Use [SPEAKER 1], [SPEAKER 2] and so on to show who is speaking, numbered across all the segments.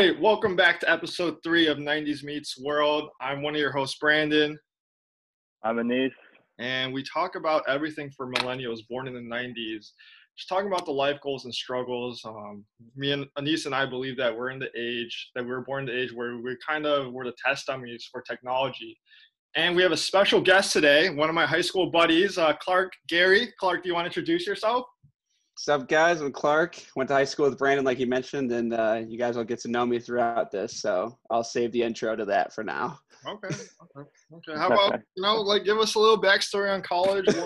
[SPEAKER 1] right, welcome back to episode three of 90s Meets World. I'm one of your hosts, Brandon,
[SPEAKER 2] I'm Anise.
[SPEAKER 1] and we talk about everything for millennials born in the 90s. Just talking about the life goals and struggles. Um, me and Anise and I believe that we're in the age that we were born in the age where we kind of were the test dummies for technology. And we have a special guest today, one of my high school buddies, uh, Clark Gary. Clark, do you want to introduce yourself?
[SPEAKER 3] What's up, guys? I'm Clark. Went to high school with Brandon, like you mentioned, and uh, you guys will get to know me throughout this. So I'll save the intro to that for now.
[SPEAKER 1] Okay. Okay. okay. How about you know, like, give us a little backstory on college.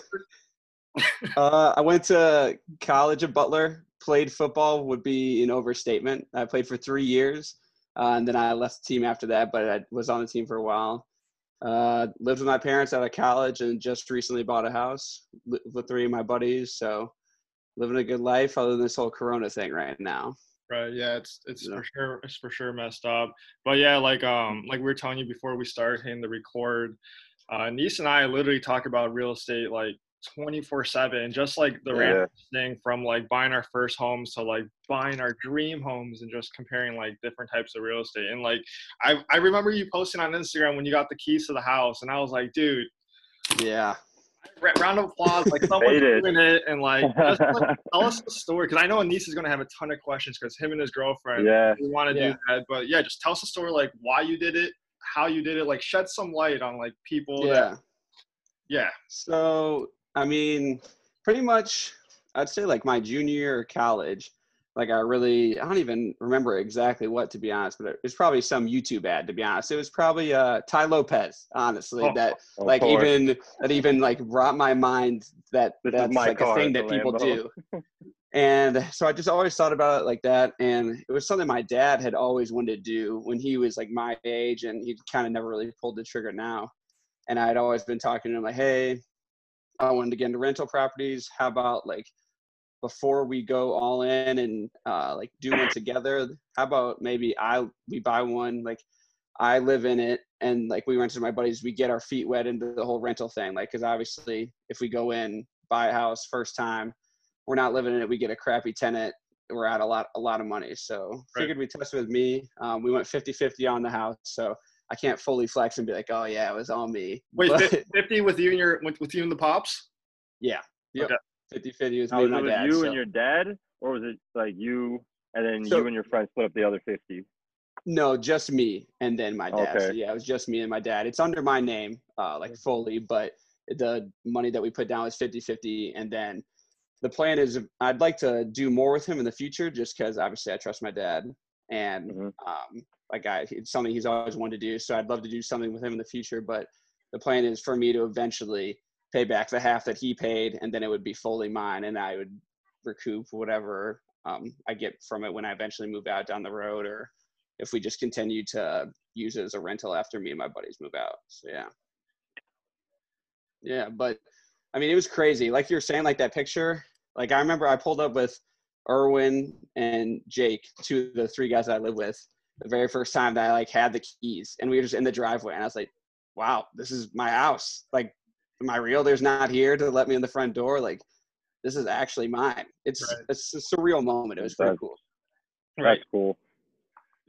[SPEAKER 3] Uh, I went to college at Butler. Played football would be an overstatement. I played for three years, uh, and then I left the team after that. But I was on the team for a while. Uh, lived with my parents out of college, and just recently bought a house with three of my buddies. So living a good life, other than this whole Corona thing right now.
[SPEAKER 1] Right. Yeah. It's it's
[SPEAKER 3] Yeah.
[SPEAKER 1] for sure it's for sure messed up. But yeah, like um like we were telling you before we started hitting the record, uh, Niece and I literally talk about real estate like 24 seven. Just like the
[SPEAKER 2] Yeah.
[SPEAKER 1] random thing from like buying our first homes to like buying our dream homes and just comparing like different types of real estate. And like I I remember you posting on Instagram when you got the keys to the house, and I was like, dude.
[SPEAKER 3] Yeah.
[SPEAKER 1] Ra- Round of applause! Like someone's doing it, and like, just, like tell us the story because I know Anise is gonna have a ton of questions because him and his girlfriend
[SPEAKER 2] yeah.
[SPEAKER 1] we want to
[SPEAKER 3] Yeah.
[SPEAKER 1] do that. But yeah, just tell us the story, like why you did it, how you did it, like shed some light on like people.
[SPEAKER 3] Yeah.
[SPEAKER 1] That, yeah.
[SPEAKER 3] So, I mean, pretty much, I'd say like my junior year of college, like I really, I don't even remember exactly what to be honest, but it was probably some YouTube ad to be honest. It was probably uh, Tai Lopez, honestly,
[SPEAKER 1] Oh,
[SPEAKER 3] that like
[SPEAKER 2] course.
[SPEAKER 3] even that even like brought my mind that
[SPEAKER 2] This
[SPEAKER 3] that's like
[SPEAKER 2] car,
[SPEAKER 3] a thing that people
[SPEAKER 2] Lambo.
[SPEAKER 3] do. And so I just always thought about it like that. And it was something my dad had always wanted to do when he was like my age and he kind of never really pulled the trigger now. And I'd always been talking to him like, hey, I wanted to get into rental properties. How about like before we go all in and uh, like do one together? How about maybe I we buy one like I live in it and like we rent to my buddies. We get our feet wet into the whole rental thing, like because obviously if we go in buy a house first time, we're not living in it. We get a crappy tenant. We're out a lot a lot of money. So
[SPEAKER 1] Right.
[SPEAKER 3] figured we test with me. Um, we went 50-50 on the house. So I can't fully flex and be like, oh yeah, it was all me.
[SPEAKER 1] Wait,
[SPEAKER 3] But-
[SPEAKER 1] fifty with you and your with, with you and the pops.
[SPEAKER 3] yeah. Yep.
[SPEAKER 1] Okay.
[SPEAKER 3] 50 50 was
[SPEAKER 2] Now,
[SPEAKER 3] me and my dad.
[SPEAKER 2] you
[SPEAKER 3] so-
[SPEAKER 2] and your dad, or was it like you and then
[SPEAKER 3] So-
[SPEAKER 2] you and your friend split up the other fifty?
[SPEAKER 3] No, just me and then my dad. So
[SPEAKER 2] Okay.
[SPEAKER 3] yeah, it was just me and my dad. It's under my name, uh, like fully, but the money that we put down was 50 50. And then the plan is I'd like to do more with him in the future just because obviously I trust my dad. And
[SPEAKER 2] Mhm.
[SPEAKER 3] um, like I, it's something he's always wanted to do. So I'd love to do something with him in the future. But the plan is for me to eventually pay back the half that he paid and then it would be fully mine and I would recoup whatever um, I get from it when I eventually move out down the road or if we just continue to use it as a rental after me and my buddies move out. So yeah. Yeah, but I mean it was crazy. Like you're saying, like that picture. Like I remember I pulled up with Erwin and Jake, two of the three guys I live with, the very first time that I like had the keys and we were just in the driveway and I was like, Wow, this is my house. Like my realtor's not here to let me in the front door. Like this is actually mine. It's
[SPEAKER 1] Right.
[SPEAKER 3] it's a surreal moment. It was pretty
[SPEAKER 2] That's-
[SPEAKER 3] cool.
[SPEAKER 1] Right.
[SPEAKER 2] That's cool.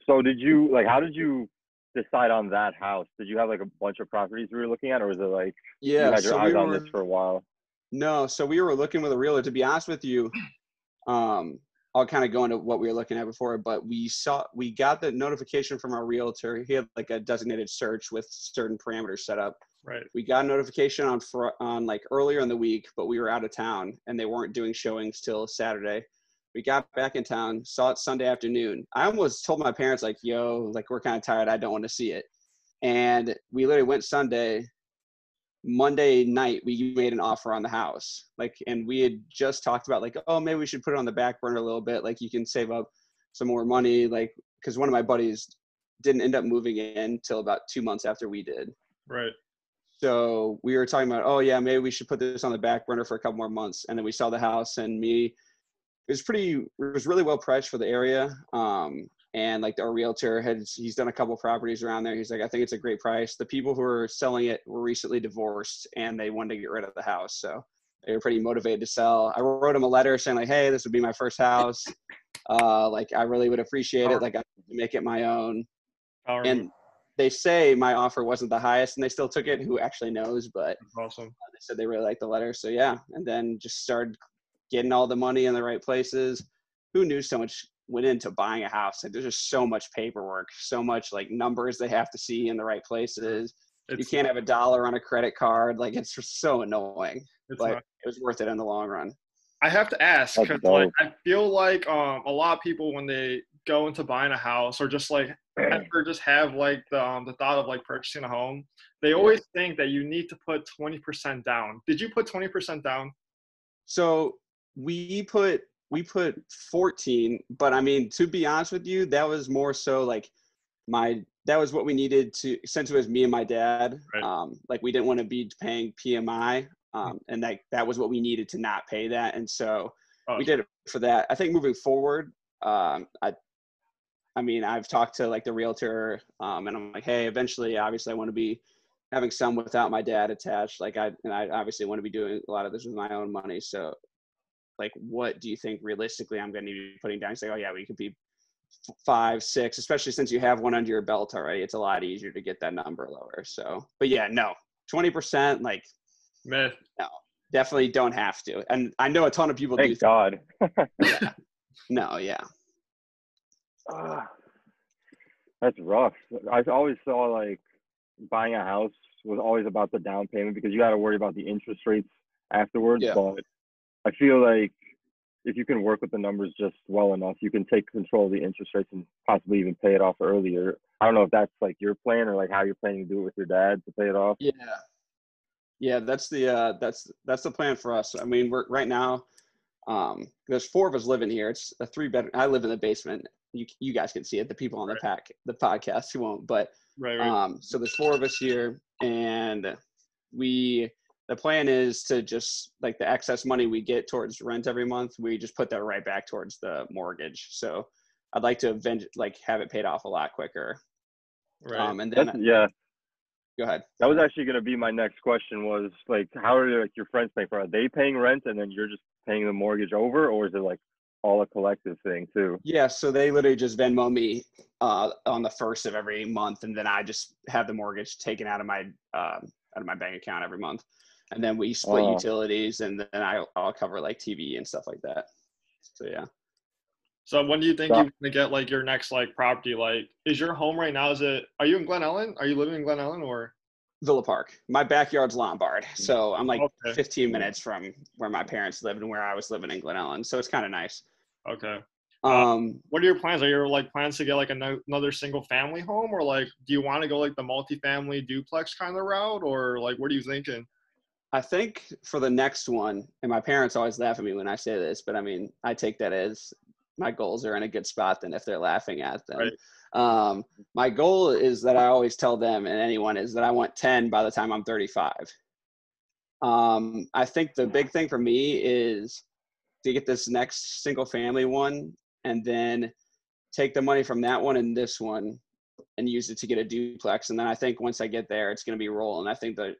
[SPEAKER 2] So did you like? How did you decide on that house? Did you have like a bunch of properties you were looking at, or was it like
[SPEAKER 3] Yeah.
[SPEAKER 2] you had your
[SPEAKER 3] so
[SPEAKER 2] eyes
[SPEAKER 3] we
[SPEAKER 2] on
[SPEAKER 3] were,
[SPEAKER 2] this for a while?
[SPEAKER 3] No, so we were looking with a realtor. To be honest with you, um, I'll kind of go into what we were looking at before, but we saw we got the notification from our realtor. He had like a designated search with certain parameters set up.
[SPEAKER 1] Right.
[SPEAKER 3] We got a notification on fr- on like earlier in the week, but we were out of town and they weren't doing showings till Saturday. We got back in town, saw it Sunday afternoon. I almost told my parents like, "Yo, like we're kind of tired. I don't want to see it." And we literally went Sunday, Monday night we made an offer on the house. Like and we had just talked about like, oh maybe we should put it on the back burner a little bit. Like you can save up some more money. Like because one of my buddies didn't end up moving in till about two months after we did.
[SPEAKER 1] Right.
[SPEAKER 3] So we were talking about, oh yeah, maybe we should put this on the back burner for a couple more months. And then we saw the house and me, it was pretty, it was really well priced for the area. Um, and like our realtor had, he's done a couple properties around there. He's like, I think it's a great price. The people who are selling it were recently divorced and they wanted to get rid of the house. So they were pretty motivated to sell. I wrote him a letter saying like, hey, this would be my first house. Uh, like I really would appreciate it. Like I make it my own.
[SPEAKER 1] Power.
[SPEAKER 3] And they say my offer wasn't the highest, and they still took it. Who actually knows? But
[SPEAKER 1] That's awesome.
[SPEAKER 3] they said they really liked the letter. So yeah, and then just started getting all the money in the right places. Who knew so much went into buying a house? Like there's just so much paperwork, so much like numbers they have to see in the right places. you can't have a dollar on a credit card. Like it's just so annoying,
[SPEAKER 1] it's
[SPEAKER 3] but
[SPEAKER 1] not-
[SPEAKER 3] it was worth it in the long run.
[SPEAKER 1] I have to ask because like. I feel like um a lot of people when they go into buying a house or just like or just have like the um, the thought of like purchasing a home, they always think that you need to put twenty percent down. Did you put twenty percent down?
[SPEAKER 3] So we put we put 14, but I mean to be honest with you, that was more so like my that was what we needed to since it was me and my dad.
[SPEAKER 1] Right.
[SPEAKER 3] Um, like we didn't want to be paying PMI, um, and that that was what we needed to not pay that, and so
[SPEAKER 1] Oh,
[SPEAKER 3] we did it for that. I think moving forward, um, I, I mean, I've talked to like the realtor, um, and I'm like, hey, eventually, obviously, I want to be having some without my dad attached. Like, I and I obviously want to be doing a lot of this with my own money. So, like, what do you think realistically I'm going to be putting down? Say, oh yeah, we could be five, six, especially since you have one under your belt already. It's a lot easier to get that number lower. So, but yeah, no, twenty percent, like,
[SPEAKER 1] myth.
[SPEAKER 3] definitely don't have to. And I know a ton of people do.
[SPEAKER 2] Thank God.
[SPEAKER 3] yeah. No, yeah.
[SPEAKER 2] Ah, That's rough. I always saw like buying a house was always about the down payment because you got to worry about the interest rates afterwards.
[SPEAKER 3] Yeah.
[SPEAKER 2] But I feel like if you can work with the numbers just well enough, you can take control of the interest rates and possibly even pay it off earlier. I don't know if that's like your plan or like how you're planning to do it with your dad to pay it off.
[SPEAKER 3] Yeah. Yeah, that's the uh that's that's the plan for us. I mean, we're right now um there's four of us living here. It's a three bed I live in the basement. You you guys can see it. The people on the pack the podcast who won't, but
[SPEAKER 1] Right, right.
[SPEAKER 3] um so there's four of us here and we the plan is to just like the excess money we get towards rent every month, we just put that right back towards the mortgage. So I'd like to event like have it paid off a lot quicker.
[SPEAKER 1] right.
[SPEAKER 3] Um and then
[SPEAKER 2] That's, yeah,
[SPEAKER 3] go ahead.
[SPEAKER 2] that was actually going to be my next question. Was like, how are like your friends paying for? it? Are they paying rent and then you're just paying the mortgage over, or is it like all a collective thing too?
[SPEAKER 3] Yeah, so they literally just Venmo me uh, on the first of every month, and then I just have the mortgage taken out of my um, out of my bank account every month, and then we split
[SPEAKER 2] Oh.
[SPEAKER 3] utilities, and then I, I'll cover like TV and stuff like that. So yeah,
[SPEAKER 1] so when do you think
[SPEAKER 2] So-
[SPEAKER 1] you're gonna get like your next like property? Like, is your home right now? Is it? Are you in Glen Ellyn? Are you living in Glen Ellyn or?
[SPEAKER 3] Villa Park. My backyard's Lombard, so I'm like
[SPEAKER 1] Okay.
[SPEAKER 3] 15 minutes from where my parents lived and where I was living in Glen Ellyn. So it's kind of nice.
[SPEAKER 1] Okay. Uh,
[SPEAKER 3] Um,
[SPEAKER 1] What are your plans? Are your like plans to get like another single family home, or like do you want to go like the multifamily duplex kind of route, or like what are you thinking?
[SPEAKER 3] I think for the next one, and my parents always laugh at me when I say this, but I mean, I take that as my goals are in a good spot than if they're laughing at them.
[SPEAKER 1] Right.
[SPEAKER 3] Um, my goal is that I always tell them and anyone is that I want 10 by the time I'm 35. Um, I think the big thing for me is to get this next single family one and then take the money from that one and this one and use it to get a duplex. And then I think once I get there, it's going to be rolling. I think that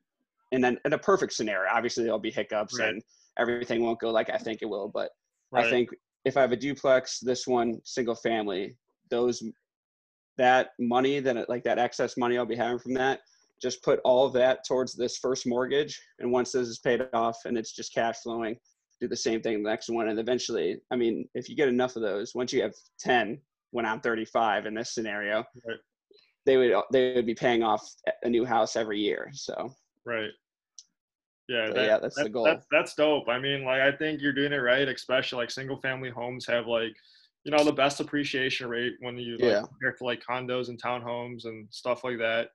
[SPEAKER 3] and then in a perfect scenario, obviously there'll be hiccups
[SPEAKER 1] Right.
[SPEAKER 3] and everything won't go like I think it will. But
[SPEAKER 1] Right.
[SPEAKER 3] I think if I have a duplex, this one single family, those that money that like that excess money I'll be having from that, just put all of that towards this first mortgage. And once this is paid off and it's just cash flowing, do the same thing the next one. And eventually, I mean, if you get enough of those, once you have 10 when I'm 35 in this scenario,
[SPEAKER 1] Right.
[SPEAKER 3] they would they would be paying off a new house every year. So
[SPEAKER 1] Right. Yeah,
[SPEAKER 3] So,
[SPEAKER 1] that-
[SPEAKER 3] yeah, that's the goal.
[SPEAKER 1] That's, that's dope. I mean, like, I think you're doing it right, especially like single family homes have like, you know, the best appreciation rate when you like
[SPEAKER 3] Yeah.
[SPEAKER 1] compare to like condos and townhomes and stuff like that.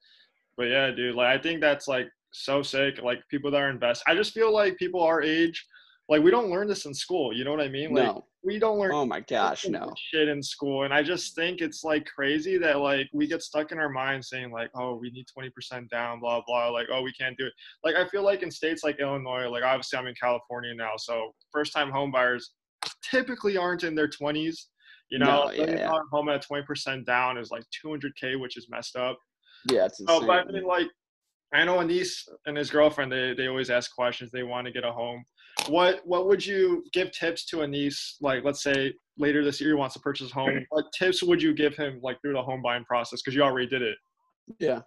[SPEAKER 1] But yeah, dude, like, I think that's like so sick. Like, people that are invest, I just feel like people our age, like, we don't learn this in school. You know what I mean? Like,
[SPEAKER 3] no,
[SPEAKER 1] we don't learn
[SPEAKER 3] oh my gosh, no.
[SPEAKER 1] shit in school and i just think it's like crazy that like we get stuck in our mind saying like oh we need 20% down blah blah like oh we can't do it like i feel like in states like illinois like obviously i'm in california now so first time home buyers typically aren't in their 20s you know
[SPEAKER 3] No, yeah, yeah.
[SPEAKER 1] home at 20% down is like 200k which is messed up
[SPEAKER 3] Yeah, it's
[SPEAKER 1] Oh,
[SPEAKER 3] insane.
[SPEAKER 1] but I mean, like, I know Anise and his girlfriend, they, they always ask questions. They want to get a home. What what would you give tips to Anise Like, let's say later this year he wants to purchase a home. What tips would you give him like through the home buying process? Because you already did it.
[SPEAKER 3] Yeah.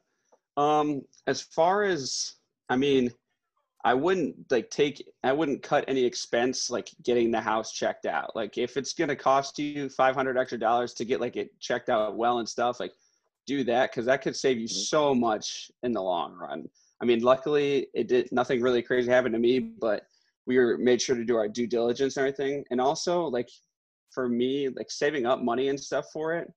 [SPEAKER 3] Um, as far as I mean, I wouldn't like take I wouldn't cut any expense like getting the house checked out. Like if it's gonna cost you five hundred extra dollars to get like it checked out well and stuff, like do that because that could save you
[SPEAKER 2] Mm-hmm.
[SPEAKER 3] so much in the long run. I mean, luckily it did nothing really crazy happened to me, but we were made sure to do our due diligence and everything. And also like for me, like saving up money and stuff for it,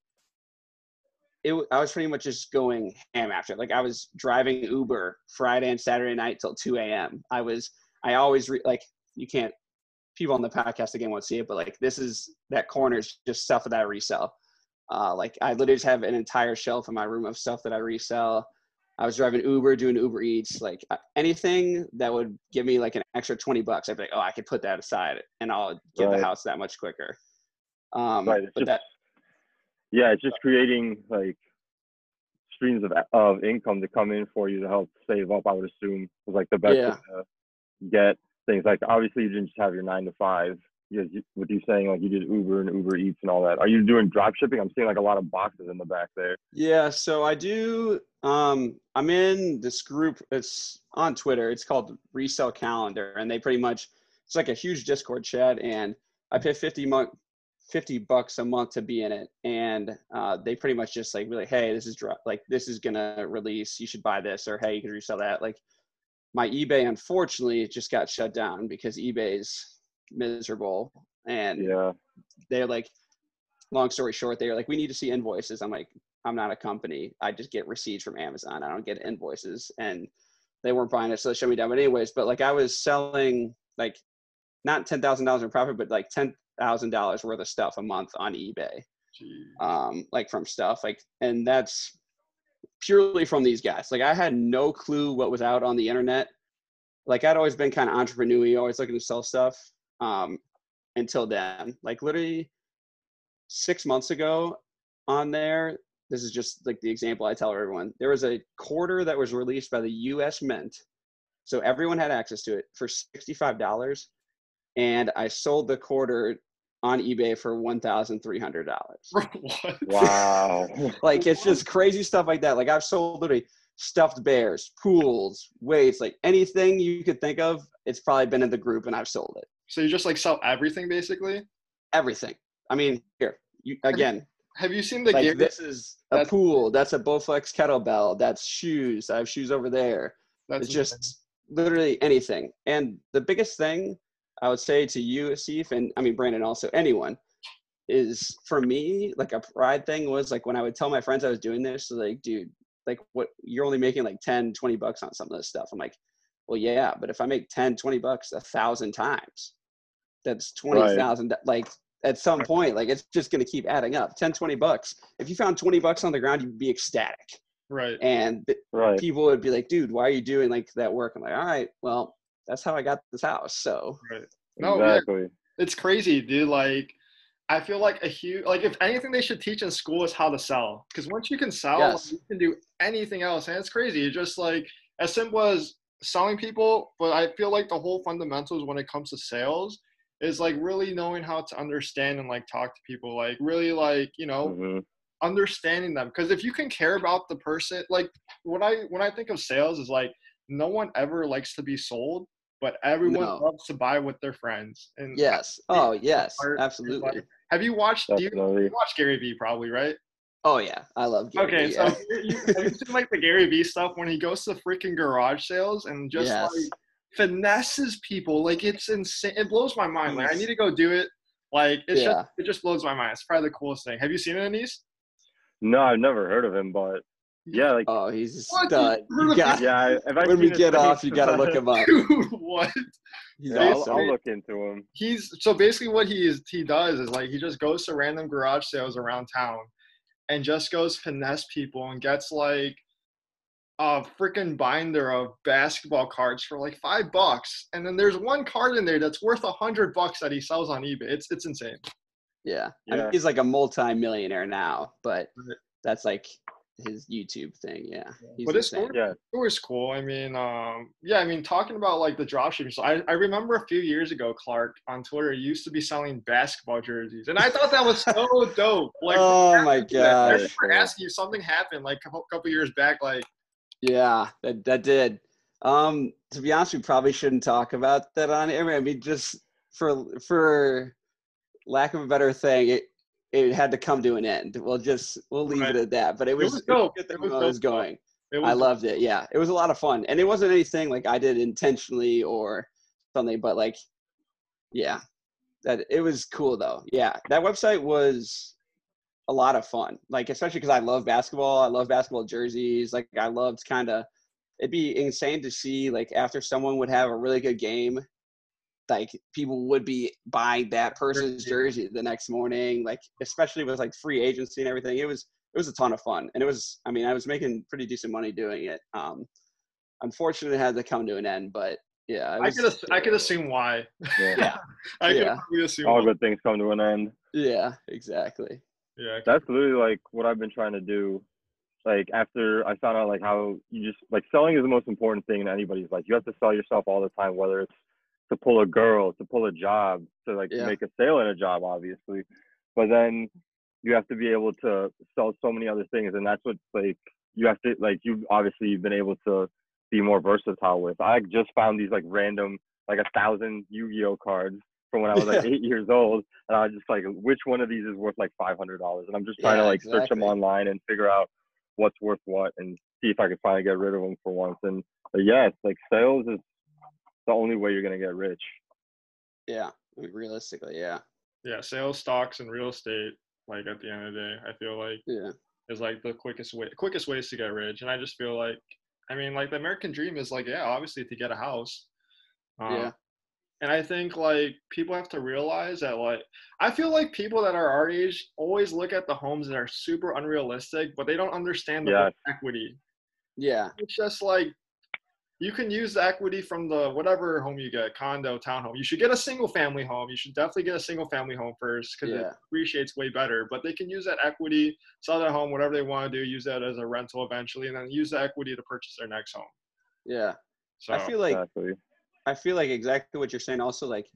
[SPEAKER 3] it I was pretty much just going ham after. Like I was driving Uber Friday and Saturday night till 2 a.m. I was I always re- like you can't people on the podcast again won't see it, but like this is that corner is just stuff that I resell. Uh, like I literally have an entire shelf in my room of stuff that I resell. I was driving Uber, doing Uber Eats, like uh, anything that would give me like an extra 20 bucks. I'd be like, oh, I could put that aside and I'll get
[SPEAKER 2] Right.
[SPEAKER 3] the house that much quicker. Um,
[SPEAKER 2] Right.
[SPEAKER 3] But
[SPEAKER 2] just,
[SPEAKER 3] that,
[SPEAKER 2] yeah, it's just creating like streams of of income to come in for you to help save up. I would assume was like the best
[SPEAKER 3] Yeah.
[SPEAKER 2] to get things. Like obviously you didn't just have your nine to five. You, with you saying like you did Uber and Uber Eats and all that. Are you doing drop shipping? I'm seeing like a lot of boxes in the back there.
[SPEAKER 3] Yeah, so I do. Um, I'm in this group. It's on Twitter. It's called Resell Calendar, and they pretty much it's like a huge Discord chat, and I pay 50 month, 50 bucks a month to be in it, and uh, they pretty much just like really, hey, this is dro- like this is gonna release. You should buy this, or hey, you could resell that. Like my eBay, unfortunately, it just got shut down because eBay's miserable, and
[SPEAKER 2] Yeah.
[SPEAKER 3] they're like long story short they're like we need to see invoices. I'm like i'm not a company. I just get receipts from amazon. I don't get invoices. And they weren't buying it so they shut me down. But anyways but like i was selling like not $10000 in profit but like $10000 worth of stuff a month on ebay
[SPEAKER 1] Jeez.
[SPEAKER 3] um like from stuff like and that's purely from these guys. Like i had no clue what was out on the internet. Like i'd always been kind of entrepreneurial always looking to sell stuff um until then like literally six months ago on there this is just like the example i tell everyone there was a quarter that was released by the us mint so everyone had access to it for $65 and i sold the quarter on ebay for $1300?
[SPEAKER 2] Wow.
[SPEAKER 3] like it's just crazy stuff like that. Like I've sold literally stuffed bears, pools, weights, like anything you could think of. It's probably been in the group and I've sold it.
[SPEAKER 1] So you just like sell everything basically?
[SPEAKER 3] Everything. I mean, here you again.
[SPEAKER 1] Have you seen the
[SPEAKER 3] like
[SPEAKER 1] Gary-
[SPEAKER 3] this is a
[SPEAKER 1] that's-
[SPEAKER 3] pool. That's a Bowflex kettlebell. That's shoes. I have shoes over there.
[SPEAKER 1] That's
[SPEAKER 3] it's just literally anything. And the biggest thing I would say to you, Asif, and I mean Brandon, also anyone, is for me like a pride thing was like when I would tell my friends I was doing this, like, dude, like what you're only making like 10, 20 bucks on some of this stuff. I'm like, well, yeah, but if I make 10, 20 bucks a thousand times, that's 20,000. Like at some point, like it's just going to keep adding up 10, 20 bucks. If you found 20 bucks on the ground, you'd be ecstatic.
[SPEAKER 1] right.
[SPEAKER 3] And
[SPEAKER 2] Right.
[SPEAKER 3] people would be like, dude, why are you doing like that work? I'm like, all right, well, that's how I got this house. So right.
[SPEAKER 1] No, yeah,
[SPEAKER 2] exactly.
[SPEAKER 1] it's crazy, dude. Like, I feel like a huge like if anything they should teach in school is how to sell. Because once you can sell,
[SPEAKER 3] Yes.
[SPEAKER 1] you can do anything else, and it's crazy. It's just like as simple as selling people. But I feel like the whole fundamentals when it comes to sales is like really knowing how to understand and like talk to people. Like really like you know
[SPEAKER 2] Mhm.
[SPEAKER 1] understanding them. Because if you can care about the person, like when I when I think of sales is like no one ever likes to be sold, but everyone
[SPEAKER 3] No.
[SPEAKER 1] loves to buy with their friends. And
[SPEAKER 3] yes. Oh, yes,
[SPEAKER 1] Art
[SPEAKER 3] absolutely.
[SPEAKER 1] like- have you watched? Do you, you watch Gary Vee probably, right?
[SPEAKER 3] Oh yeah, I love. Gary Vee
[SPEAKER 1] Okay,
[SPEAKER 3] Vee,
[SPEAKER 1] so
[SPEAKER 3] yeah.
[SPEAKER 1] you, you seen like the Gary Vee stuff when he goes to freaking garage sales and just
[SPEAKER 3] Yes.
[SPEAKER 1] like finesses people? Like it's insane. It blows my mind. Like I need to go do it. Like it's
[SPEAKER 3] Yeah.
[SPEAKER 1] just it just blows my mind. It's probably the coolest thing. Have you seen it, Anise?
[SPEAKER 2] No, I've never heard of him, but yeah, like
[SPEAKER 3] oh, he's a stud.
[SPEAKER 1] You heard
[SPEAKER 3] You
[SPEAKER 1] of
[SPEAKER 3] got,
[SPEAKER 2] yeah. If I
[SPEAKER 3] when we get off, you got to look him up.
[SPEAKER 1] Dude, what?
[SPEAKER 3] He's
[SPEAKER 2] Yeah, I'll. I'll look into him.
[SPEAKER 1] he's so basically what he is he does is like he just goes to random garage sales around town and just goes finesse people and gets like a freaking binder of basketball cards for like five bucks and then there's one card in there that's worth a hundred bucks that he sells on ebay it's it's insane
[SPEAKER 3] Yeah. I mean, he's like a multi-millionaire now, but that's like his YouTube thing. Yeah, he's
[SPEAKER 1] But it's cool.
[SPEAKER 2] Yeah.
[SPEAKER 1] It was cool. I mean, um, yeah, I mean, talking about like the dropshipping. So I, I remember a few years ago, Clark on Twitter you used to be selling basketball jerseys, and I thought that was so dope. Like,
[SPEAKER 3] oh my god!
[SPEAKER 1] I
[SPEAKER 3] gosh.
[SPEAKER 1] remember asking you something happened like a couple, couple years back. Like,
[SPEAKER 3] Yeah, that that did. Um, to be honest, we probably shouldn't talk about that on air. I mean, just for for lack of a better thing, it it had to come to an end. We'll just we'll leave
[SPEAKER 1] Right.
[SPEAKER 3] it at that. But it was, it was
[SPEAKER 1] dope. It was
[SPEAKER 3] it was
[SPEAKER 1] dope,
[SPEAKER 3] going.
[SPEAKER 1] it was
[SPEAKER 3] I loved it. Yeah, it was a lot of fun, and it wasn't anything like I did intentionally or something, but like, yeah, that it was cool though. Yeah, that website was a lot of fun. Like especially because I love basketball. I love basketball jerseys. Like I loved kind of. It'd be insane to see like after someone would have a really good game, like people would be buying that person's jersey the next morning. Like especially with like free agency and everything. It was it was a ton of fun and it was i mean i was making pretty decent money doing it um unfortunately it had to come to an end but yeah it
[SPEAKER 1] I could ass- I could assume why.
[SPEAKER 2] Yeah.
[SPEAKER 3] yeah
[SPEAKER 1] I could
[SPEAKER 3] Yeah.
[SPEAKER 1] probably assume.
[SPEAKER 2] All
[SPEAKER 1] why.
[SPEAKER 2] good things come to an end.
[SPEAKER 3] yeah exactly
[SPEAKER 1] Yeah.
[SPEAKER 2] That's literally like what I've been trying to do. Like after I found out like how you just like selling is the most important thing in anybody's life. You have to sell yourself all the time, whether it's to pull a girl, to pull a job, to like
[SPEAKER 3] Yeah.
[SPEAKER 2] make a sale in a job, obviously. But then you have to be able to sell so many other things, and that's what like you have to like you've obviously you've been able to be more versatile with. I just found these like random like a thousand Yu-Gi-Oh cards from when I was like eight years old, and I was just like, which one of these is worth like five hundred dollars? And I'm just trying
[SPEAKER 3] Yeah,
[SPEAKER 2] to like search them online and figure out what's worth what, and see if I can finally get rid of them for once. And but yeah, it's like sales is the only way you're gonna get rich.
[SPEAKER 3] yeah I mean, realistically yeah
[SPEAKER 1] Yeah. Sales, stocks, and real estate. Like at the end of the day, I feel like
[SPEAKER 3] yeah
[SPEAKER 1] is like the quickest way quickest ways to get rich and i just feel like i mean like the american dream is like yeah obviously to get a house um,
[SPEAKER 3] Yeah.
[SPEAKER 1] And i think like people have to realize that like i feel like people that are our age always look at the homes that are super unrealistic but they don't understand the
[SPEAKER 2] Yes.
[SPEAKER 1] equity.
[SPEAKER 3] Yeah.
[SPEAKER 1] It's just like you can use the equity from the whatever home you get condo townhome. You should get a single family home. You should definitely get a single family home first because it appreciates way better. But they can use that equity sell their home whatever they want to do use that as a rental eventually and then use the equity to purchase their next home.
[SPEAKER 3] Yeah.
[SPEAKER 1] So
[SPEAKER 3] i feel like
[SPEAKER 2] exactly.
[SPEAKER 3] I feel like exactly what you're saying. Also, like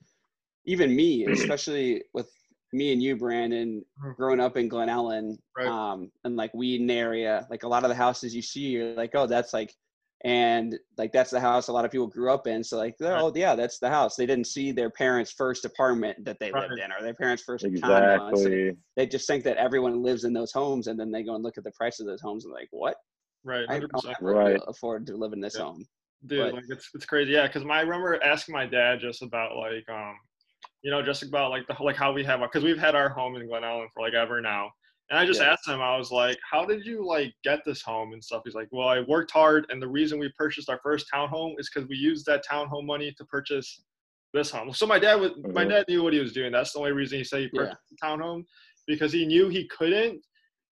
[SPEAKER 3] even me, especially with me and you, Brandon,
[SPEAKER 1] Mhm.
[SPEAKER 3] growing up in Glen Ellyn,
[SPEAKER 1] Right.
[SPEAKER 3] um, and like Wheaton area, like a lot of the houses you see, you're like, oh, that's like, and like that's the house a lot of people grew up in. So like,
[SPEAKER 1] Right.
[SPEAKER 3] oh yeah, that's the house. They didn't see their parents' first apartment that they
[SPEAKER 1] Right.
[SPEAKER 3] lived in, or their parents' first condo. so
[SPEAKER 2] Exactly.
[SPEAKER 3] they just think that everyone lives in those homes, and then they go and look at the price of those homes and like, what?
[SPEAKER 1] right
[SPEAKER 3] I
[SPEAKER 1] 100%
[SPEAKER 3] don't
[SPEAKER 2] Right.
[SPEAKER 3] afford to live in this
[SPEAKER 1] Yeah.
[SPEAKER 3] home.
[SPEAKER 1] Dude
[SPEAKER 3] But-
[SPEAKER 1] like it's it's crazy yeah because my I remember asking my dad just about like um you know just about like the like how we have because we've had our home in glen ellyn for like ever now and i just
[SPEAKER 3] Yeah.
[SPEAKER 1] asked him i was like how did you like get this home and stuff he's like well i worked hard and the reason we purchased our first townhome is because we used that townhome money to purchase this home so my dad was my
[SPEAKER 2] Mhm.
[SPEAKER 1] dad knew what he was doing that's the only reason he said he
[SPEAKER 3] Yeah.
[SPEAKER 1] the townhome because he knew he couldn't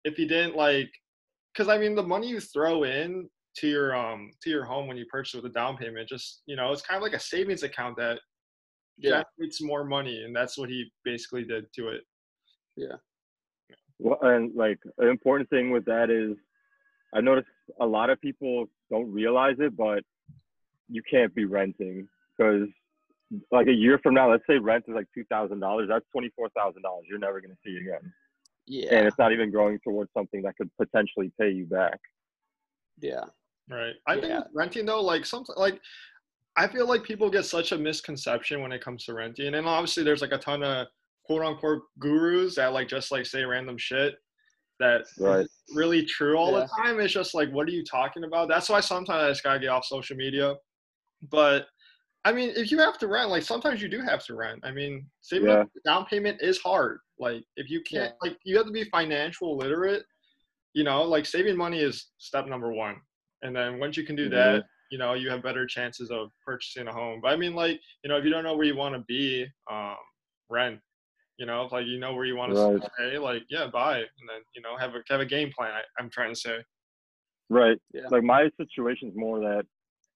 [SPEAKER 1] if he didn't like because i mean the money you throw in to your um to your home when you purchase with a down payment just you know it's kind of like a savings account that
[SPEAKER 3] Yeah.
[SPEAKER 1] generates more money and that's what he basically did to it Yeah.
[SPEAKER 2] Well, and like an important thing with that is, I noticed a lot of people don't realize it, but you can't be renting because, like a year from now, let's say rent is like two thousand dollars. That's twenty four thousand dollars. You're never gonna see again,
[SPEAKER 3] Yeah,
[SPEAKER 2] and it's not even growing towards something that could potentially pay you back.
[SPEAKER 3] yeah,
[SPEAKER 1] right i think
[SPEAKER 3] Yeah.
[SPEAKER 1] with renting though like something like i feel like people get such a misconception when it comes to renting and obviously there's like a ton of quote unquote gurus that like just like say random shit that
[SPEAKER 2] Right.
[SPEAKER 1] really true all
[SPEAKER 3] Yeah.
[SPEAKER 1] the time. It's just like, what are you talking about? That's why sometimes I just gotta get off social media. But I mean, if you have to rent, like sometimes you do have to rent. I mean, saving up down payment is hard. Like if you can't, like you have to be financial literate. You know, like saving money is step number one, and then once you can do that, you know, you have better chances of purchasing a home. But I mean, like you know, if you don't know where you want to be, um, rent. You know, if like you know where you want
[SPEAKER 2] Right.
[SPEAKER 1] to stay, like yeah, buy, and then you know have a have a game plan. I, I'm trying to say.
[SPEAKER 2] Right.
[SPEAKER 3] Yeah.
[SPEAKER 2] Like my situation's more that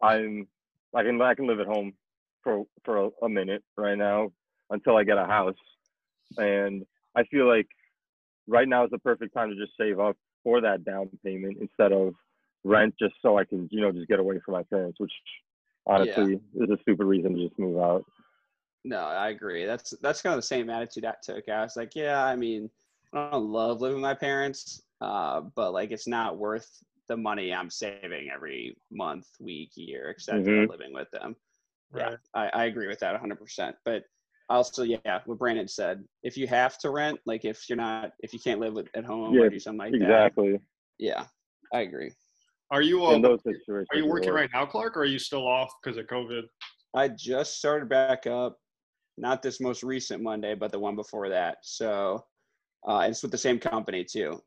[SPEAKER 2] I'm I can I can live at home for for a, a minute right now until I get a house, and I feel like right now is the perfect time to just save up for that down payment instead of rent just so I can, you know, just get away from my parents, which honestly is a stupid reason to just move out.
[SPEAKER 3] No, I agree. That's that's kind of the same attitude I took. I was like, yeah, I mean, I don't love living with my parents, uh, but like it's not worth the money I'm saving every month, week, year, except
[SPEAKER 2] Mhm.
[SPEAKER 3] living with them.
[SPEAKER 1] Right.
[SPEAKER 3] Yeah, I, I agree with that 100%. But also, yeah, what Brandon said, if you have to rent, like if you're not, if you can't live with, at home
[SPEAKER 2] Yeah,
[SPEAKER 3] or do something like that,
[SPEAKER 2] Exactly.
[SPEAKER 3] yeah, I agree.
[SPEAKER 1] Are you uh,
[SPEAKER 2] In those situations.
[SPEAKER 1] are you working right now, Clark, or are you still off because of COVID?
[SPEAKER 3] I just started back up, not this most recent Monday, but the one before that. So uh, it's with the same company too.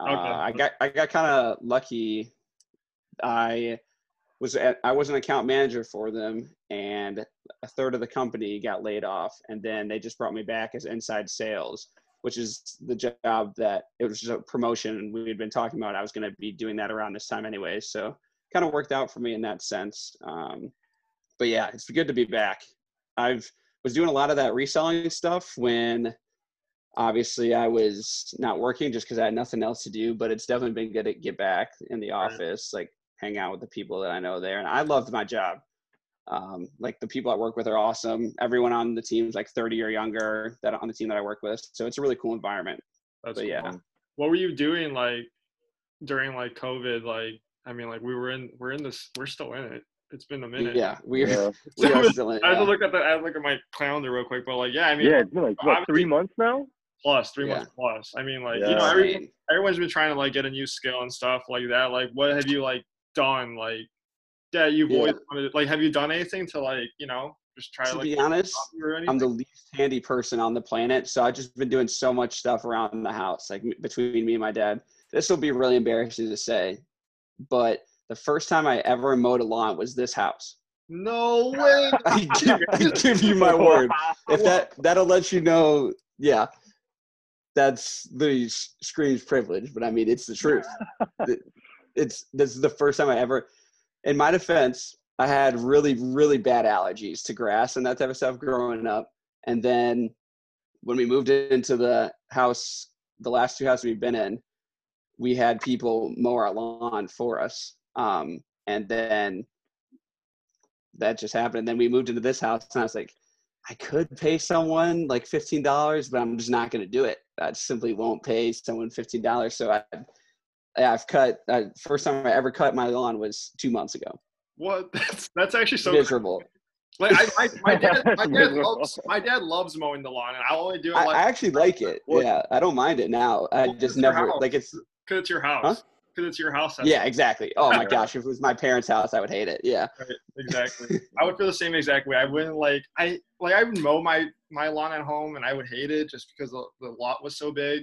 [SPEAKER 3] Uh,
[SPEAKER 1] Okay.
[SPEAKER 3] I got I got kind of lucky. I was at, I was an account manager for them, and a third of the company got laid off, and then they just brought me back as inside sales, which is the job that it was just a promotion we had been talking about. I was going to be doing that around this time anyway, so kind of worked out for me in that sense. Um, but yeah, it's good to be back. I've was doing a lot of that reselling stuff when obviously I was not working just because I had nothing else to do. But it's definitely been good to get back in the office, like hang out with the people that I know there, and I loved my job. Um, like the people I work with are awesome. Everyone on the team is like 30 or younger that on the team that I work with, so it's a really cool environment.
[SPEAKER 1] That's
[SPEAKER 3] But yeah.
[SPEAKER 1] What were you doing like during like COVID? Like, I mean, like we were in, we're in this, we're still in it. It's been a minute.
[SPEAKER 3] Yeah, we're
[SPEAKER 2] Yeah.
[SPEAKER 3] we are still in. it,
[SPEAKER 1] I have to look at the, I have to look at my calendar real quick, but like, yeah, I mean,
[SPEAKER 2] yeah, it's been like what three months now.
[SPEAKER 1] plus three
[SPEAKER 3] Yeah.
[SPEAKER 1] months plus. I mean, like, you know, every, everyone's been trying to like get a new skill and stuff like that. Like, what have you like done? Like, that you've
[SPEAKER 3] Yeah.
[SPEAKER 1] always wanted. Like, have you done anything to like, you know, just try to
[SPEAKER 3] to
[SPEAKER 1] like
[SPEAKER 3] be honest,
[SPEAKER 1] hobby or anything?
[SPEAKER 3] I'm the least handy person on the planet, so I've just been doing so much stuff around the house, like between me and my dad. This will be really embarrassing to say, but the first time I ever mowed a lawn was this house.
[SPEAKER 1] no way.
[SPEAKER 3] I give, I give you my word. If that that'll let you know, yeah, that's the screams privilege, but I mean it's the truth. It's this is the first time I ever. In my defense, I had really really bad allergies to grass and that type of stuff growing up, and then when we moved into the house, the last two houses we've been in, we had people mow our lawn for us, um, and then that just happened. And then we moved into this house, and I was like, I could pay someone like fifteen dollars, but I'm just not going to do it. I simply won't pay someone fifteen dollars. So I, yeah, I've cut. Uh, first time I ever cut my lawn was two months ago.
[SPEAKER 1] What? That's that's actually so. crazy.
[SPEAKER 3] Miserable.
[SPEAKER 1] Like I, my, my dad, my dad loves my dad loves mowing the lawn, and I only do it
[SPEAKER 3] I,
[SPEAKER 1] like
[SPEAKER 3] I actually like it.
[SPEAKER 1] Well-
[SPEAKER 3] Yeah, I don't mind it now. I
[SPEAKER 1] Well,
[SPEAKER 3] just never like it's.
[SPEAKER 1] because it's your house. Because it's your house. that's
[SPEAKER 3] Yeah, exactly. Oh my gosh, if it was my parents' house, I would hate it. Yeah.
[SPEAKER 1] Right, exactly. I would feel the same exact way. I wouldn't like I like I would mow my my lawn at home and I would hate it just because the, the lot was so big.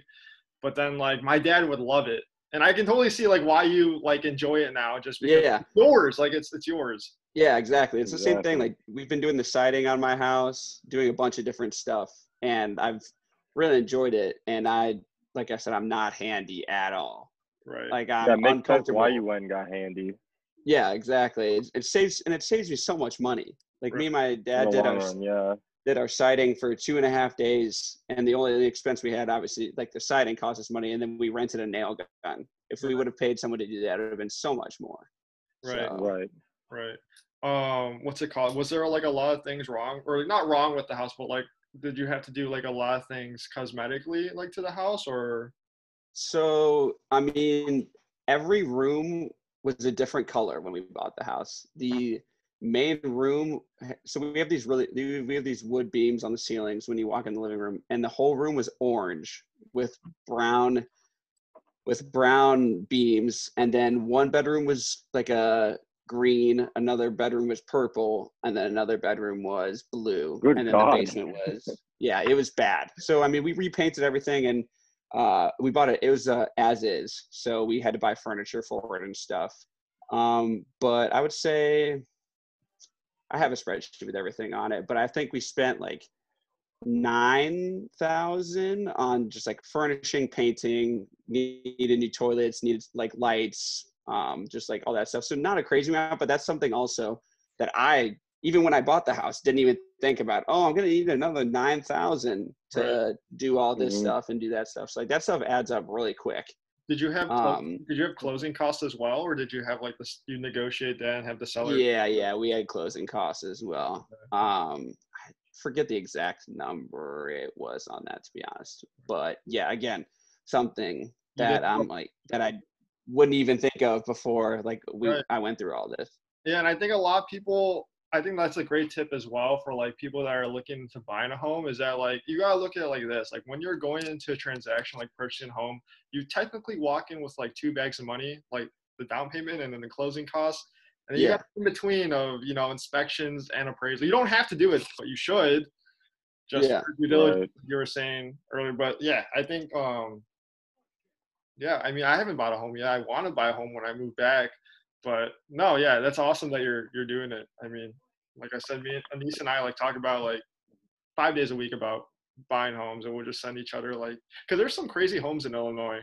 [SPEAKER 1] But then like my dad would love it. And I can totally see like why you like enjoy it now just because
[SPEAKER 3] Yeah.
[SPEAKER 1] it's yours. Like it's it's yours.
[SPEAKER 3] Yeah, exactly. It's the same thing. Like we've been doing the siding on my house, doing a bunch of different stuff, and I've really enjoyed it. And I, like I said, I'm not handy at all.
[SPEAKER 1] Right.
[SPEAKER 3] Like I'm
[SPEAKER 2] that makes sense
[SPEAKER 3] uncomfortable.
[SPEAKER 2] why you went and got handy.
[SPEAKER 3] Yeah, exactly. It, it saves and it saves me so much money. Like me and my dad did
[SPEAKER 2] long
[SPEAKER 3] our
[SPEAKER 2] run, yeah.
[SPEAKER 3] Did our siding for two and a half days, and the only expense we had, obviously, like the siding cost us money, and then we rented a nail gun. If we would have paid someone to do that, it would have been so much more.
[SPEAKER 1] Right.
[SPEAKER 3] So,
[SPEAKER 2] Right.
[SPEAKER 1] Right. Um, what's it called? Was there like a lot of things wrong, or not wrong with the house, but like, did you have to do like a lot of things cosmetically, like to the house, or
[SPEAKER 3] So, I mean, every room was a different color when we bought the house. The main room, so we have these really, we have these wood beams on the ceilings when you walk in the living room, and the whole room was orange with brown, with brown beams. And then one bedroom was like a green, another bedroom was purple, and then another bedroom was blue.
[SPEAKER 2] Good
[SPEAKER 3] and then
[SPEAKER 2] God.
[SPEAKER 3] the basement was, yeah, it was bad. So, I mean, we repainted everything and uh, we bought it. It was uh, as is, so we had to buy furniture for it and stuff. Um, but I would say I have a spreadsheet with everything on it. But I think we spent like nine thousand on just like furnishing, painting, needed new toilets, needed like lights, um, just like all that stuff. So not a crazy amount, but that's something also that I even when I bought the house didn't even think about. Oh, I'm gonna need another nine thousand to do all this
[SPEAKER 2] Mhm.
[SPEAKER 3] stuff and do that stuff. So like that stuff adds up really quick.
[SPEAKER 1] Did you have
[SPEAKER 3] Um,
[SPEAKER 1] did you have closing costs as well, or did you have like this? You negotiate that and have the seller?
[SPEAKER 3] Yeah, yeah, we had closing costs as well. Um, I forget the exact number it was on that to be honest, but yeah, again, something that I'm like that I wouldn't even think of before like we
[SPEAKER 1] Right.
[SPEAKER 3] I went through all this.
[SPEAKER 1] Yeah, and I think a lot of people. I think that's a great tip as well for like people that are looking to buying a home. Is that like you gotta look at it like this: like when you're going into a transaction like purchasing a home, you technically walk in with like two bags of money, like the down payment and then the closing costs, and then you
[SPEAKER 3] Yeah.
[SPEAKER 1] got in between of you know inspections and appraisal. You don't have to do it, but you should. Just
[SPEAKER 3] Yeah.
[SPEAKER 1] due diligence,
[SPEAKER 2] Right.
[SPEAKER 1] you were saying earlier, but yeah, I think um, yeah, I mean, I haven't bought a home yet. I want to buy a home when I move back, but no, yeah, that's awesome that you're you're doing it. I mean, like I said, me and Anise and I like talk about like five days a week about buying homes, and we'll just send each other like because there's some crazy homes in Illinois,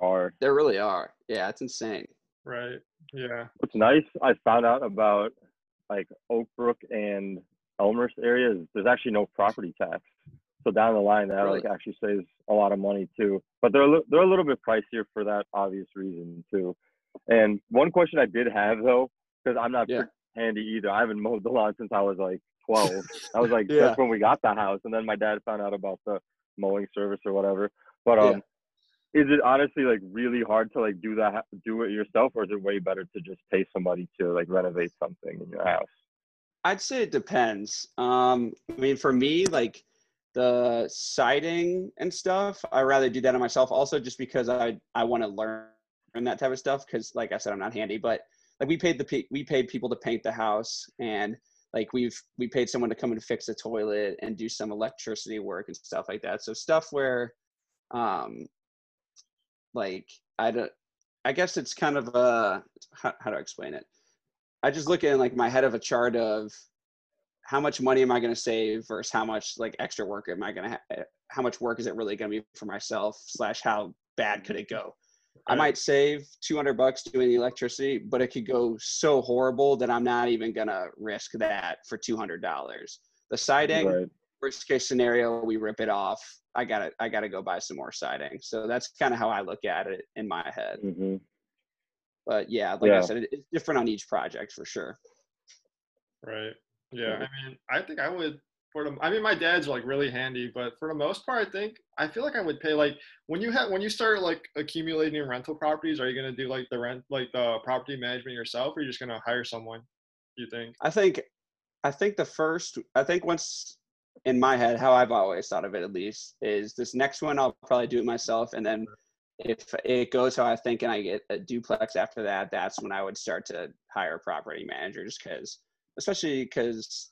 [SPEAKER 1] There
[SPEAKER 2] Are
[SPEAKER 3] There really are. Yeah, it's insane.
[SPEAKER 1] right? Yeah,
[SPEAKER 2] what's nice? I found out about like Oak Brook and Elmhurst areas. There's actually no property tax. So down the line, that
[SPEAKER 3] Really?
[SPEAKER 2] like actually saves a lot of money too. But they're a li- they're a little bit pricier for that obvious reason too. And one question I did have though, because I'm not
[SPEAKER 3] Yeah.
[SPEAKER 2] Handy either. I haven't mowed the lawn since I was like 12. I was like
[SPEAKER 3] Yeah.
[SPEAKER 2] that's when we got the house, and then my dad found out about the mowing service or whatever. But
[SPEAKER 3] Yeah.
[SPEAKER 2] um, is it honestly like really hard to like do that do it yourself, or is it way better to just pay somebody to like renovate something in your house?
[SPEAKER 3] I'd say it depends. Um, I mean, for me, like the siding and stuff, I rather do that on myself. Also, just because I I want to learn that type of stuff. Because, like I said, I'm not handy, but like we paid the we paid people to paint the house, and like we've we paid someone to come and fix the toilet and do some electricity work and stuff like that. So stuff where, um, like I don't. I guess it's kind of a how, how do I explain it? I just look at like my head of a chart of how much money am I going to save versus how much like extra work am I going to ha- how much work is it really going to be for myself slash how bad could it go? I might save 200 bucks doing the electricity, but it could go so horrible that I'm not even going to risk that for $200. The siding,
[SPEAKER 2] Right.
[SPEAKER 3] worst case scenario, we rip it off. I got to I got to go buy some more siding. So that's kind of how I look at it in my head.
[SPEAKER 2] hmm
[SPEAKER 3] But yeah, like I said, it's different on each project for sure.
[SPEAKER 1] right. Yeah, I mean, I think I would for the. I mean, my dad's like really handy, but for the most part, I think I feel like I would pay like when you have when you start like accumulating rental properties. Are you gonna do like the rent like the property management yourself, or are you just gonna hire someone? You think?
[SPEAKER 3] I think I think the first I think once in my head, how I've always thought of it at least, is this next one I'll probably do it myself and then if it goes how I think and I get a duplex after that, that's when I would start to hire property managers because especially because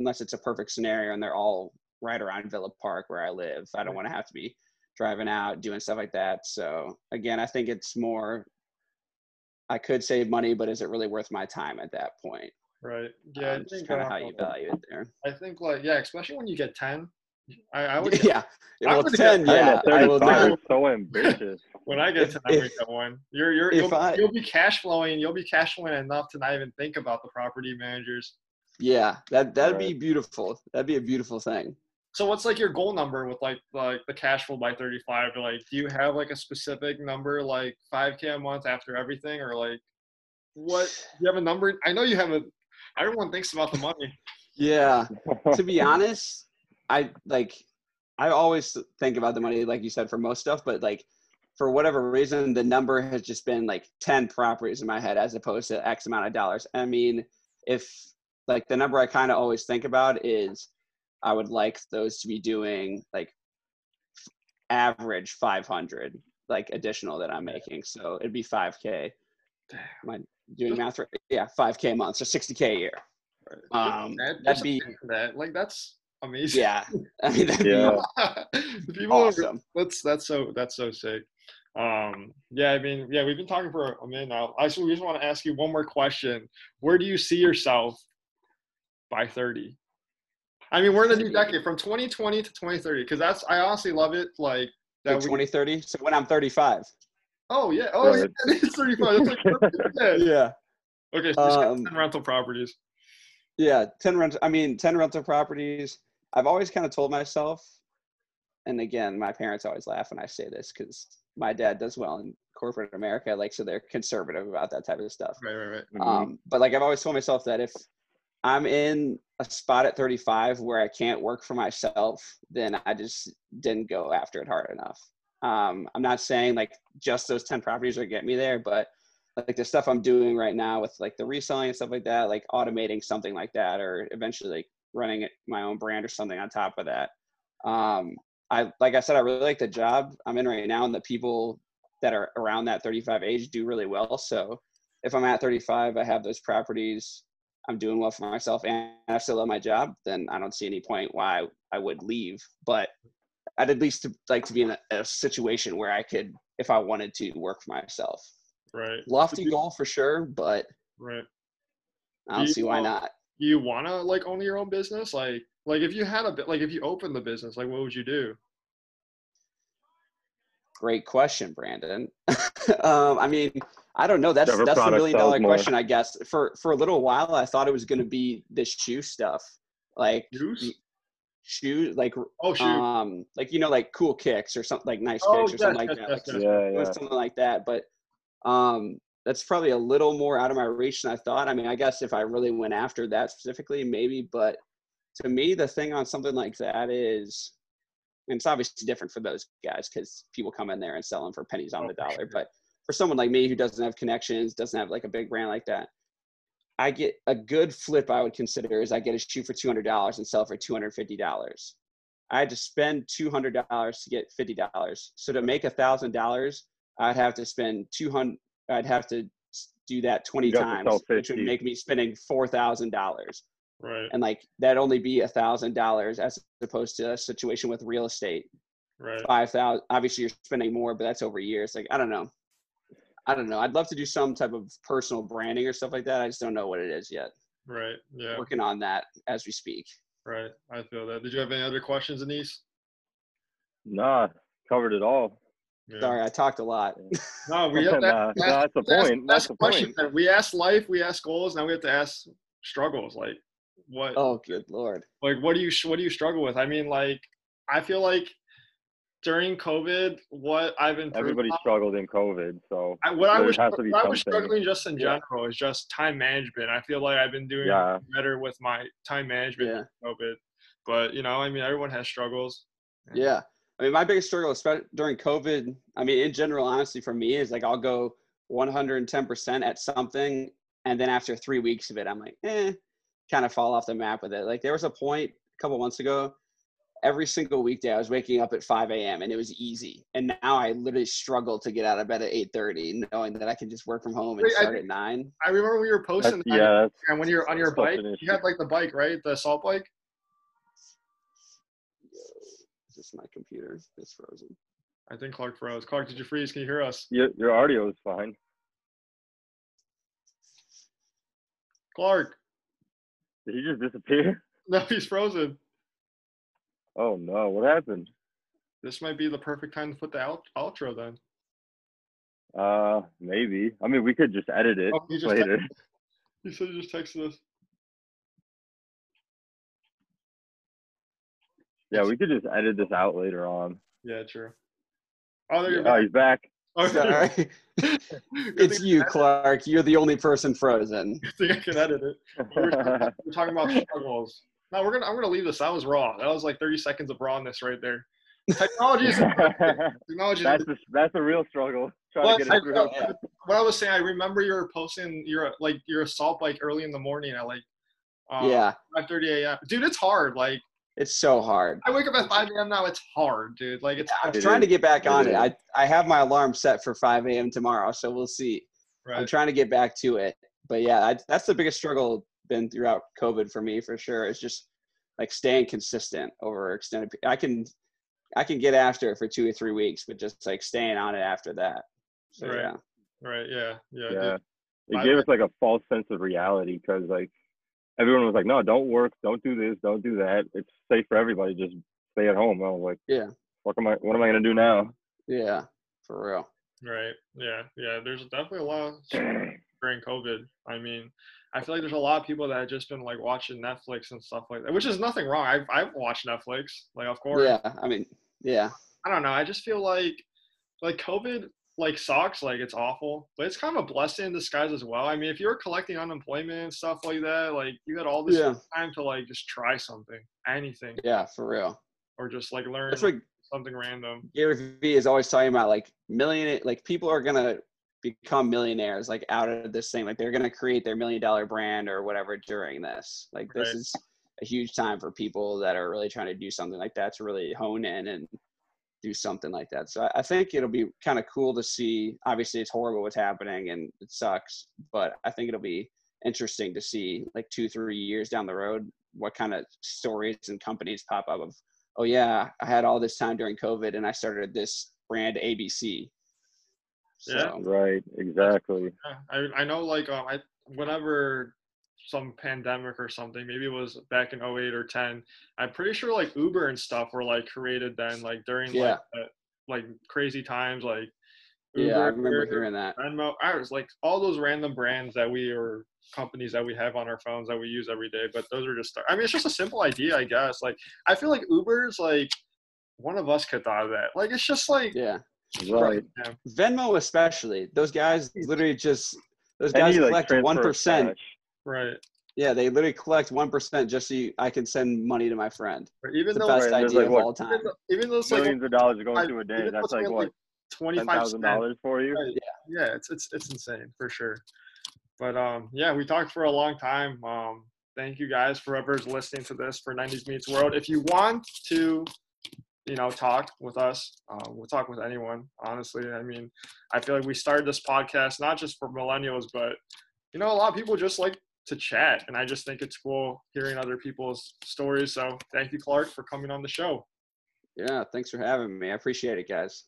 [SPEAKER 3] unless it's a perfect scenario and they're all right around Villa Park where I live, I don't want to have to be driving out doing stuff like that. So again, I think it's more I could save money, but is it really worth my time at that point?
[SPEAKER 1] Right. Yeah,
[SPEAKER 3] um,
[SPEAKER 1] I
[SPEAKER 3] just
[SPEAKER 1] think
[SPEAKER 3] kind of
[SPEAKER 1] uh,
[SPEAKER 3] how you value it there.
[SPEAKER 1] I think like yeah, especially when you get ten. I, I would
[SPEAKER 3] yeah,
[SPEAKER 1] I
[SPEAKER 3] well,
[SPEAKER 1] would've
[SPEAKER 3] ten.
[SPEAKER 1] got-
[SPEAKER 3] Yeah,
[SPEAKER 2] I
[SPEAKER 3] I will.
[SPEAKER 2] know, 35 so ambitious.
[SPEAKER 1] when I get
[SPEAKER 3] If-
[SPEAKER 1] ten, I would
[SPEAKER 3] if-
[SPEAKER 1] one. You're you're you'll,
[SPEAKER 3] I-
[SPEAKER 1] you'll be cash flowing. You'll be cash flowing enough to not even think about the property managers.
[SPEAKER 3] Yeah, that that'd be beautiful. That'd be a beautiful thing.
[SPEAKER 1] So what's like your goal number with like like the cash flow by 35? Like, do you have like a specific number like 5k a month after everything, or like what? You have a number? I know you have a. Everyone thinks about the money.
[SPEAKER 3] Yeah. to be honest, I like I always think about the money, like you said, for most stuff, but like for whatever reason, the number has just been like 10 properties in my head as opposed to X amount of dollars. I mean, if like the number I kind of always think about is I would like those to be doing like average 500 like additional that I'm making. So it'd be 5K. Am I doing math right? Yeah, 5K a month. So 60K a year. Um,
[SPEAKER 1] That-
[SPEAKER 3] that'd be,
[SPEAKER 1] that like that's amazing.
[SPEAKER 3] yeah. I mean, that'd
[SPEAKER 2] Yeah.
[SPEAKER 3] Be
[SPEAKER 1] people are-
[SPEAKER 3] awesome.
[SPEAKER 1] that's that's so that's so sick. Um, yeah, I mean, yeah, we've been talking for a minute now. I so we just want to ask you one more question. Where do you see yourself by 30? I mean, we're in a new decade from 2020 to 2030 because that's I honestly love it. Like that.
[SPEAKER 3] Like
[SPEAKER 1] we,
[SPEAKER 3] 2030. So when I'm 35.
[SPEAKER 1] oh yeah, oh yeah, it is 35. That's like yeah.
[SPEAKER 3] Yeah.
[SPEAKER 1] Okay, so
[SPEAKER 3] Um,
[SPEAKER 1] 10 rental properties.
[SPEAKER 3] Yeah. 10 rent. I mean, 10 rental properties. I've always kind of told myself, and again, my parents always laugh when I say this because my dad does well in corporate America, like so they're conservative about that type of stuff.
[SPEAKER 1] Right, right, right.
[SPEAKER 2] Mhm.
[SPEAKER 3] Um, but like I've always told myself that if I'm in a spot at 35 where I can't work for myself, then I just didn't go after it hard enough. Um, I'm not saying like just those 10 properties are get me there, but like the stuff I'm doing right now with like the reselling and stuff like that, like automating something like that, or eventually like running my own brand or something on top of that. Um, I like I said, I really like the job I'm in right now, and the people that are around that 35 age do really well. So if I'm at 35, I have those properties, I'm doing well for myself, and I still love my job, then I don't see any point why I would leave. But I'd at least like to be in a, a situation where I could, if I wanted to, work for myself.
[SPEAKER 1] Right.
[SPEAKER 3] Lofty
[SPEAKER 1] you-
[SPEAKER 3] goal for sure, but
[SPEAKER 1] Right.
[SPEAKER 3] I don't
[SPEAKER 1] Do
[SPEAKER 3] see why
[SPEAKER 1] um,
[SPEAKER 3] not.
[SPEAKER 1] Do you wanna like own your own business? Like like if you had a bit like if you opened the business, like what would you do?
[SPEAKER 3] Great question, Brandon. um, I mean, I don't know. That's
[SPEAKER 2] Whichever
[SPEAKER 3] that's the million
[SPEAKER 2] dollar
[SPEAKER 3] dollar
[SPEAKER 2] more.
[SPEAKER 3] question, I guess. For for a little while, I thought it was going to be this shoe stuff, like
[SPEAKER 1] Juice?
[SPEAKER 3] shoe, like
[SPEAKER 1] Oh shoot.
[SPEAKER 3] um, like you know, like cool kicks or something, like nice
[SPEAKER 1] Oh,
[SPEAKER 3] kicks or something
[SPEAKER 1] yes,
[SPEAKER 3] like
[SPEAKER 1] yes,
[SPEAKER 3] that.
[SPEAKER 1] yes,
[SPEAKER 3] like,
[SPEAKER 1] yes.
[SPEAKER 2] Yeah, yeah.
[SPEAKER 3] something like that. But um, that's probably a little more out of my reach than I thought. I mean, I guess if I really went after that specifically, maybe. But to me, the thing on something like that is, and it's obviously different for those guys because people come in there and sell them for pennies on
[SPEAKER 1] Oh,
[SPEAKER 3] the dollar.
[SPEAKER 1] sure.
[SPEAKER 3] But for someone like me who doesn't have connections, doesn't have like a big brand like that, I get a good flip. I would consider is I get a shoe for two hundred dollars and sell for two hundred fifty dollars. I had to spend two hundred dollars to get fifty dollars. So to make a thousand dollars, I'd have to spend two hundred. I'd have to do that twenty
[SPEAKER 2] You'd have to
[SPEAKER 3] times, which would make me spending four thousand dollars.
[SPEAKER 1] Right.
[SPEAKER 3] And like that'd only be a thousand dollars as opposed to a situation with real estate.
[SPEAKER 1] Right.
[SPEAKER 3] Five thousand. Obviously, you're spending more, but that's over years. Like I don't know. I don't know. I'd love to do some type of personal branding or stuff like that. I just don't know what it is yet.
[SPEAKER 1] Right. Yeah.
[SPEAKER 3] Working on that as we speak.
[SPEAKER 1] Right. I feel that. Did you have any other questions, Anise?
[SPEAKER 2] Nah, covered it all.
[SPEAKER 1] Yeah.
[SPEAKER 3] Sorry, I talked a lot.
[SPEAKER 1] No, we have to
[SPEAKER 2] Nah,
[SPEAKER 1] we
[SPEAKER 2] that's the point.
[SPEAKER 1] ask
[SPEAKER 2] That's the
[SPEAKER 1] questions,
[SPEAKER 2] point.
[SPEAKER 1] We ask life, we ask goals. Now we have to ask struggles. Like what?
[SPEAKER 3] Oh, good lord.
[SPEAKER 1] Like what do you what do you struggle with? I mean, like I feel like during COVID, what I've been
[SPEAKER 2] Everybody
[SPEAKER 1] on-
[SPEAKER 2] struggled in COVID, so
[SPEAKER 1] I, what I was
[SPEAKER 2] has to be
[SPEAKER 1] what I was struggling just in
[SPEAKER 3] Yeah.
[SPEAKER 1] general is just time management. I feel like I've been doing
[SPEAKER 2] Yeah.
[SPEAKER 1] better with my time management
[SPEAKER 3] Yeah.
[SPEAKER 1] COVID. But you know, I mean, everyone has struggles.
[SPEAKER 3] Yeah. I mean, my biggest struggle, especially during COVID, I mean, in general, honestly, for me, is like I'll go 110% at something. And then after three weeks of it, I'm like, eh, kind of fall off the map with it. Like there was a point a couple months ago, every single weekday I was waking up at 5 a.m. and it was easy. And now I literally struggle to get out of bed at 8:30, knowing that I can just work from home and
[SPEAKER 1] Wait,
[SPEAKER 3] start
[SPEAKER 1] think-
[SPEAKER 3] at nine.
[SPEAKER 1] I remember we were posting that
[SPEAKER 2] yeah,
[SPEAKER 1] and when you're on your bike, you had like the bike, right? The assault bike.
[SPEAKER 3] Is this my computer? It's frozen.
[SPEAKER 1] I think Clark froze. Clark, did you freeze? Can you hear us?
[SPEAKER 2] your your audio is fine.
[SPEAKER 1] Clark.
[SPEAKER 2] Did he just disappear?
[SPEAKER 1] No, he's frozen.
[SPEAKER 2] Oh no, what happened?
[SPEAKER 1] This might be the perfect time to put the out- outro then.
[SPEAKER 2] Uh, maybe. I mean, we could just edit it
[SPEAKER 1] Oh, just
[SPEAKER 2] later.
[SPEAKER 1] He said he just texted us.
[SPEAKER 2] Yeah, we could just edit this out later on.
[SPEAKER 1] Yeah, true. Oh, there you're
[SPEAKER 2] Oh, he's back.
[SPEAKER 3] Sorry. It's you, Clark. You're the only person frozen.
[SPEAKER 1] Good thing I can edit it. We We're talking, we're talking about struggles. No, we're gonna. I'm gonna leave this. That was raw. That was like 30 seconds of rawness right there. Technology is technology.
[SPEAKER 2] that's
[SPEAKER 1] Is,
[SPEAKER 2] a, that's a real struggle. Trying
[SPEAKER 1] Well,
[SPEAKER 2] to get
[SPEAKER 1] I-
[SPEAKER 2] it through.
[SPEAKER 3] Yeah.
[SPEAKER 1] what I was saying, I remember you were posting your like your assault bike early in the morning at like um,
[SPEAKER 3] yeah,
[SPEAKER 1] 5:30 a.m. Dude, it's hard. Like
[SPEAKER 3] it's so hard.
[SPEAKER 1] I wake up at 5 a.m. now. It's hard, dude. Like it's
[SPEAKER 3] I'm
[SPEAKER 2] It
[SPEAKER 3] trying to get back
[SPEAKER 2] It
[SPEAKER 3] on it.
[SPEAKER 2] is.
[SPEAKER 3] I I have my alarm set for 5 a.m. tomorrow, so we'll see.
[SPEAKER 1] Right.
[SPEAKER 3] I'm trying to get back to it. But yeah, I, that's the biggest struggle been throughout COVID for me for sure. Is just like staying consistent over extended. I can I can get after it for two or three weeks, but just like staying on it after that. So
[SPEAKER 1] Right.
[SPEAKER 3] yeah,
[SPEAKER 1] Right. Yeah. Yeah.
[SPEAKER 2] yeah. It gave us like a false sense of reality because like everyone was like, no, don't work, don't do this, don't do that. It's safe for everybody. Just stay at home. I was like,
[SPEAKER 3] yeah,
[SPEAKER 2] what am I? What am I gonna do now?
[SPEAKER 3] yeah, for real.
[SPEAKER 1] Right. Yeah. Yeah. There's definitely a lot of during COVID. I mean, I feel like there's a lot of people that have just been like watching Netflix and stuff like that, which is nothing wrong. I've I've watched Netflix, like of course.
[SPEAKER 3] Yeah, I mean, Yeah.
[SPEAKER 1] I don't know. I just feel like like COVID like sucks, like it's awful, but it's kind of a blessing in disguise as well. I mean, if you're collecting unemployment and stuff like that, like you got all this
[SPEAKER 3] Yeah.
[SPEAKER 1] time to like just try something, anything,
[SPEAKER 3] Yeah, for real.
[SPEAKER 1] or just like learn
[SPEAKER 3] That's what
[SPEAKER 1] something random.
[SPEAKER 3] Gary Vee is always talking about. Like million, like people are gonna become millionaires like out of this thing. Like they're gonna create their million dollar brand or whatever during this. Like this is a huge time for people that are really trying to do something like that to really hone in and do something like that. So I- I think it'll be kind of cool to see. Obviously, it's horrible what's happening and it sucks, but I think it'll be interesting to see like two, three years down the road what kind of stories and companies pop up of, oh yeah, I had all this time during COVID and I started this brand ABC. So
[SPEAKER 1] Yeah.
[SPEAKER 2] Right. Exactly.
[SPEAKER 1] Yeah, I I know like um I whenever some pandemic or something, maybe it was back in 08 or 10, I'm pretty sure like Uber and stuff were like created then, like during
[SPEAKER 3] Yeah.
[SPEAKER 1] like that, like crazy times, like Uber,
[SPEAKER 3] yeah, I remember
[SPEAKER 1] Uber,
[SPEAKER 3] hearing that.
[SPEAKER 1] Venmo, I was like all those random brands that we or companies that we have on our phones that we use every day. But those are just, I mean, it's just a simple idea, I guess. Like, I feel like Uber's like one of us could thought of that. Like, it's just like,
[SPEAKER 3] Yeah.
[SPEAKER 2] Right.
[SPEAKER 3] Venmo especially. Those guys literally just those guys
[SPEAKER 2] Any,
[SPEAKER 3] collect
[SPEAKER 2] transfer
[SPEAKER 3] one
[SPEAKER 2] of
[SPEAKER 3] percent.
[SPEAKER 2] Cash.
[SPEAKER 1] right.
[SPEAKER 3] Yeah, they literally collect one percent just so you, I can send money to my friend.
[SPEAKER 1] Or even
[SPEAKER 3] It's the
[SPEAKER 1] though,
[SPEAKER 3] best
[SPEAKER 2] Right,
[SPEAKER 3] idea
[SPEAKER 2] like,
[SPEAKER 3] of
[SPEAKER 2] what,
[SPEAKER 3] all time.
[SPEAKER 1] even though, even though it's like,
[SPEAKER 2] Millions of dollars are going
[SPEAKER 1] I-
[SPEAKER 2] to a day. That's like what
[SPEAKER 1] 25
[SPEAKER 2] thousand dollars for you.
[SPEAKER 1] Right. yeah it's it's it's insane for sure but um yeah we talked for a long time um thank you guys for whoever's listening to this for 90s meets world if you want to you know talk with us uh, we'll talk with anyone honestly i mean i feel like we started this podcast not just for millennials but you know a lot of people just like to chat and i just think it's cool hearing other people's stories so thank you clark for coming on the show
[SPEAKER 3] Yeah, thanks for having me. I appreciate it, guys.